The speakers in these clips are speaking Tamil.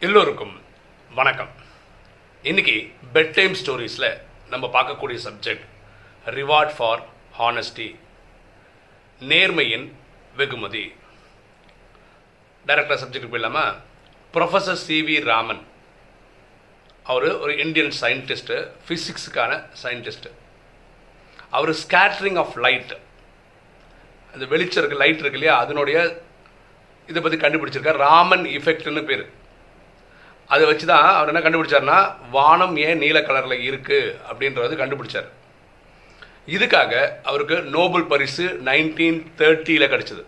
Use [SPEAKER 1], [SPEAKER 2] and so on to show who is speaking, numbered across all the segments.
[SPEAKER 1] எல்லோருக்கும் வணக்கம். இன்னைக்கு பெட் டைம் ஸ்டோரிஸில் நம்ம பார்க்கக்கூடிய சப்ஜெக்ட் ரிவார்ட் ஃபார் ஹானஸ்டி நேர்மையின் வெகுமதி. டைரக்டர் சப்ஜெக்ட் போயிடலாமா? ப்ரொஃபஸர் சி வி ராமன் அவர் ஒரு இந்தியன் சயின்டிஸ்ட்டு ஃபிசிக்ஸுக்கான சயின்டிஸ்ட்டு அவர் ஸ்கேட்ரிங் ஆஃப் லைட் அந்த வெளிச்சம் இருக்குது லைட் இருக்கு இல்லையா? அதனுடைய இதை பற்றி கண்டுபிடிச்சிருக்கார். ராமன் இஃபெக்ட்னு பேர். அதை வச்சு தான் அவர் என்ன கண்டுபிடிச்சார்னா வானம் ஏன் நீல கலரில் இருக்குது அப்படின்றது கண்டுபிடிச்சார். இதுக்காக அவருக்கு நோபல் பரிசு நைன்டீன் தேர்ட்டியில் கிடச்சிது.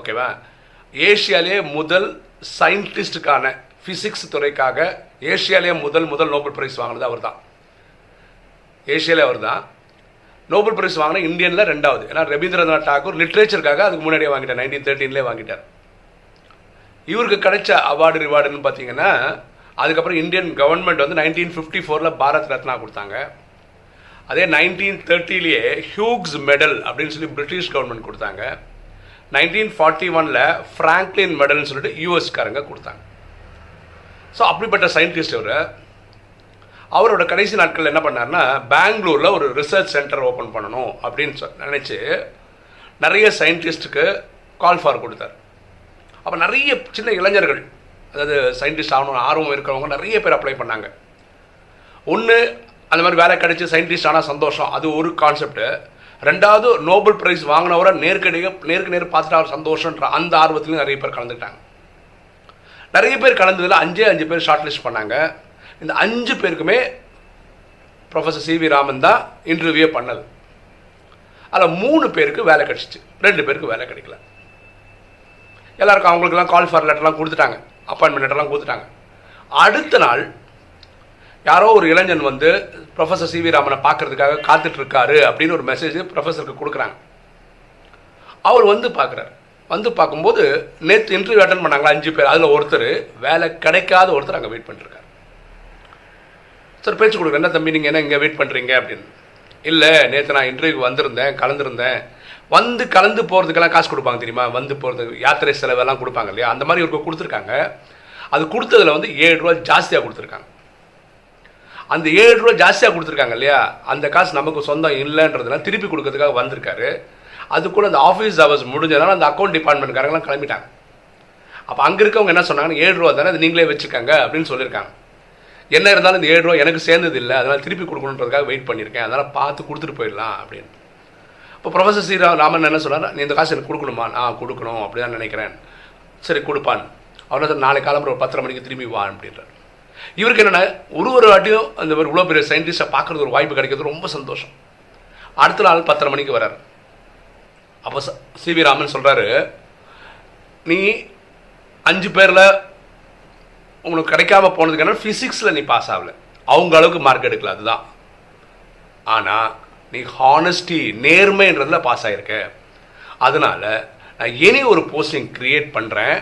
[SPEAKER 1] ஓகேவா? ஏஷியாலே முதல் சயின்டிஸ்டுக்கான ஃபிசிக்ஸ் துறைக்காக ஏஷியாலே முதல் முதல் நோபல் பிரைஸ் வாங்கினது அவர் தான் ஏஷியாலே அவர் தான் நோபல் பிரைஸ் வாங்கின இந்தியனில் ரெண்டாவது. ஏன்னா ரவீந்திரநாத் தாகூர் லிட்ரேச்சருக்காக அதுக்கு முன்னாடியே வாங்கிட்டார். நைன்டீன் தேர்ட்டீன்லேயே வாங்கிட்டார். இவருக்கு கிடைச்ச அவார்டு ரிவார்டுன்னு பார்த்தீங்கன்னா அதுக்கப்புறம் இந்தியன் கவர்மெண்ட் வந்து நைன்டீன் ஃபிஃப்டி ஃபோரில் பாரத் ரத்னா கொடுத்தாங்க. அதே நைன்டீன் தேர்ட்டிலேயே ஹியூக்ஸ் மெடல் அப்படின்னு சொல்லி பிரிட்டிஷ் கவர்மெண்ட் கொடுத்தாங்க. நைன்டீன் ஃபார்ட்டி ஒனில் ஃப்ராங்க்லின் மெடல்னு சொல்லிட்டு யூஎஸ்காரங்க கொடுத்தாங்க. ஸோ அப்படிப்பட்ட சயின்டிஸ்ட் அவர் அவரோட கடைசி நாட்களில் என்ன பண்ணார்னா பெங்களூரில் ஒரு ரிசர்ச் சென்டர் ஓப்பன் பண்ணணும் அப்படின்னு சொ- நினச்சி நிறைய சயின்டிஸ்ட்டுக்கு கால் ஃபார் கொடுத்தார். அப்போ நிறைய சின்ன இளைஞர்கள் அதாவது சயின்டிஸ்ட் ஆகணும் ஆர்வம் இருக்கிறவங்க நிறைய பேர் அப்ளை பண்ணாங்க. ஒன்று அந்த மாதிரி வேலை கிடைச்சி சயின்டிஸ்ட் ஆனால் சந்தோஷம். அது ஒரு கான்செப்ட்டு ரெண்டாவது நோபல் பிரைஸ் வாங்கினவரை நேர்கடியாக நேருக்கு நேர் பார்த்துட்டு அவர் சந்தோஷன்ற அந்த ஆர்வத்துலையும் நிறைய பேர் கலந்துட்டாங்க நிறைய பேர் கலந்ததில் அஞ்சே அஞ்சு பேர் ஷார்ட் லிஸ்ட் பண்ணாங்க. இந்த அஞ்சு பேருக்குமே ப்ரொஃபஸர் சி வி ராமன் தான் இன்டர்வியூ பண்ணது. அதில் மூணு பேருக்கு வேலை கிடச்சிச்சு. ரெண்டு பேருக்கு வேலை கிடைக்கல. எல்லாருக்கும் அவங்களுக்கெல்லாம் கால் ஃபார் லெட்டர்லாம் கொடுத்துட்டாங்க. அப்பாயின்மெண்ட் லெட்டர்லாம் கொடுத்துட்டாங்க. அடுத்த நாள் யாரோ ஒரு இளைஞன் வந்து ப்ரொஃபஸர் சி வி ராமனை பார்க்கறதுக்காக காத்துட்ருக்காரு அப்படின்னு ஒரு மெசேஜ் ப்ரொஃபஸருக்கு கொடுக்குறாங்க. அவர் வந்து பார்க்குறாரு. வந்து பார்க்கும்போது நேற்று இன்டர்வியூ அட்டன் பண்ணாங்களா அஞ்சு பேர் அதில் ஒருத்தர் வேலை கிடைக்காத ஒருத்தர் அங்கே வெயிட் பண்ணிருக்காரு சார் பேச்சு கொடுக்குறேன். என்ன தம்பி நீங்கள் என்ன இங்கே வெயிட் பண்ணுறீங்க அப்படின்னு. இல்லை நேற்று நான் இன்டர்வியூக்கு வந்திருந்தேன் கலந்துருந்தேன். வந்து கலந்து போகிறதுக்கெல்லாம் காசு கொடுப்பாங்க தெரியுமா? வந்து போகிறதுக்கு யாத்திரை செலவெல்லாம் கொடுப்பாங்க இல்லையா? அந்த மாதிரி இவருக்கு கொடுத்துருக்காங்க. அது கொடுத்ததுல வந்து ஏழு ரூபா ஜாஸ்தியாக கொடுத்துருக்காங்க. அந்த ஏழு ரூபா ஜாஸ்தியாக கொடுத்துருக்காங்க இல்லையா? அந்த காசு நமக்கு சொந்தம் இல்லைன்றதுனால திருப்பி கொடுக்கறதுக்காக வந்திருக்காரு. அது கூட அந்த ஆஃபீஸ் ஹவர்ஸ் முடிஞ்சதுனால அந்த அக்கௌண்ட் டிபார்ட்மெண்ட்காரங்களாம் கிளம்பிட்டாங்க. அப்போ அங்கே இருக்கவங்க என்ன சொன்னாங்கன்னா ஏழு ரூபா தானே அது நீங்களே வச்சுருக்காங்க அப்படின்னு சொல்லியிருக்காங்க. என்ன இருந்தாலும் இந்த ஏழு ரூபா எனக்கு சேர்ந்தது இல்லை அதனால் திருப்பி கொடுக்கணுன்றதுக்காக வெயிட் பண்ணியிருக்கேன். அதனால் பார்த்து கொடுத்துட்டு போயிடலாம் அப்படின்னு. இப்போ ப்ரொஃபஸர் ஸ்ரீராம் ராமன் என்ன சொன்னார்? நீ இந்த காசு எனக்கு கொடுக்கணுமா? நான் கொடுக்கணும். அப்படி தான் நினைக்கிறேன். சரி கொடுப்பான். அவர் வந்து நாளை காலம்புற ஒரு பத்தரை மணிக்கு திரும்பி வா அப்படின்றார். இவருக்கு என்னென்னா ஒரு ஒரு வாட்டியும் அந்த மாதிரி இவ்வளோ பெரிய சயின்டிஸ்ட்டை பார்க்குறது ஒரு வாய்ப்பு கிடைக்கிறது ரொம்ப சந்தோஷம். அடுத்த நாள் பத்தரை மணிக்கு வரார் அப்போ சி வி ராமன் சொல்கிறாரு நீ அஞ்சு பேரில் உங்களுக்கு கிடைக்காம போனதுக்கான ஃபிசிக்ஸில் நீ பாஸ் ஆகல. அவங்க அளவுக்கு மார்க் எடுக்கல அதுதான். ஆனால் நீ ஹானஸ்டி நேர்மைன்றதில் பாஸ் ஆகிருக்க அதனால் நான் இனி ஒரு போஸ்டிங் க்ரியேட் பண்ணுறேன்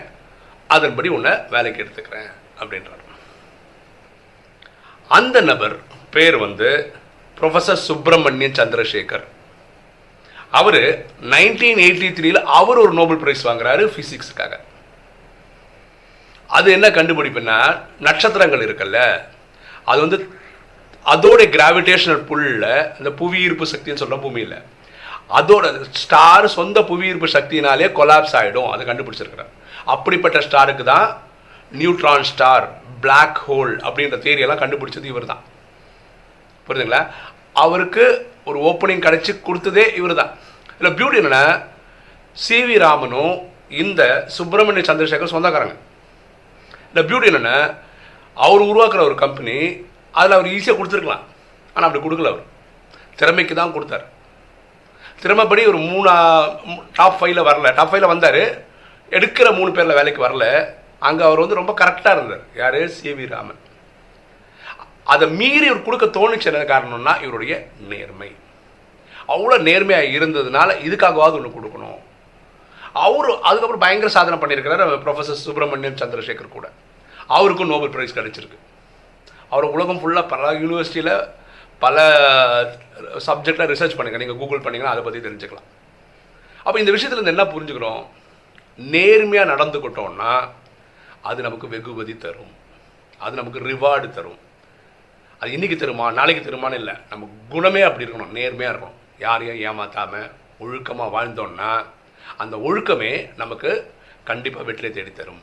[SPEAKER 1] அதன்படி உன்னை வேலைக்கு எடுத்துக்கிறேன் அப்படின்றார். அந்த நபர் பேர் வந்து ப்ரொஃபஸர் சுப்பிரமணியன் சந்திரசேகர். அவர் நைன்டீன் எயிட்டி த்ரீல அவர் ஒரு நோபல் பிரைஸ் வாங்குறாரு ஃபிசிக்ஸுக்காக அது என்ன கண்டுபிடிப்புன்னா நட்சத்திரங்கள் இருக்குல்ல அது வந்து அதோட கிராவிடேஷனல் புல்ல அந்த புவி ஈர்ப்பு சக்தின்னு சொல்ற பூமியில் அதோட ஸ்டார் சொந்த புவி ஈர்ப்பு சக்தினாலே கொலாப்ஸ் ஆகிடும் அதை கண்டுபிடிச்சிருக்கிறார். அப்படிப்பட்ட ஸ்டாருக்கு தான் நியூட்ரான் ஸ்டார் பிளாக் ஹோல் அப்படின்ற தேரியெல்லாம் கண்டுபிடிச்சது இவர் தான் புரியுதுங்களா? அவருக்கு ஒரு ஓப்பனிங் கிடைச்சி கொடுத்ததே இவர் தான் இல்லை பியூட்டி என்னென்னா சி வி ராமனும் இந்த சுப்பிரமணிய சந்திரசேகர் சொந்தக்காரங்க. இந்த பியூட்டி என்னென்னா அவர் உருவாக்குற ஒரு கம்பெனி அதில் அவர் ஈஸியாக கொடுத்துருக்கலாம். ஆனால் அப்படி கொடுக்கல அவர். திறமைக்கு தான் கொடுத்தாரு. திறமைப்படி ஒரு மூணா டாப் ஃபைவ்ல வரல. டாப் ஃபைவ்ல வந்தார். எடுக்கிற மூணு பேரில் வேலைக்கு வரல. அங்கே அவர் வந்து ரொம்ப கரெக்டாக இருந்தார். யார்? C V Raman. அதை மீறி இவர் கொடுக்க தோணுச்சு என்ன காரணம்னா இவருடைய நேர்மை. அவ்வளோ நேர்மையாக இருந்ததுனால இதுக்காகவாவது ஒன்று கொடுக்கணும். அவர் அதுக்கப்புறம் பயங்கர சாதனை பண்ணியிருக்கிறார் ப்ரொஃபஸர் சுப்பிரமணியம் சந்திரசேகர் கூட. அவருக்கும் நோபல் பிரைஸ் கிடைச்சிருக்கு. அவர் உலகம் ஃபுல்லாக பல யூனிவர்சிட்டியில் பல சப்ஜெக்டில் ரிசர்ச் பண்ணுங்கள் நீங்கள் கூகுள் பண்ணீங்கன்னா அதை பற்றி தெரிஞ்சுக்கலாம். அப்போ இந்த விஷயத்துல இருந்து என்ன புரிஞ்சுக்கிறோம்? நேர்மையாக நடந்துக்கிட்டோம்னா அது நமக்கு வெகுமதி தரும். அது நமக்கு ரிவார்டு தரும். அது இன்னைக்கு தருமா? நாளைக்கு தருமான்னு இல்லை. நம்ம குணமே அப்படி இருக்கணும். நேர்மையாக இருக்கணும். யாரையும் ஏமாற்றாமல் ஒழுக்கமாக வாழ்ந்தோன்னா அந்த ஒழுக்கமே நமக்கு கண்டிப்பாக வெற்றியை தேடி தரும்.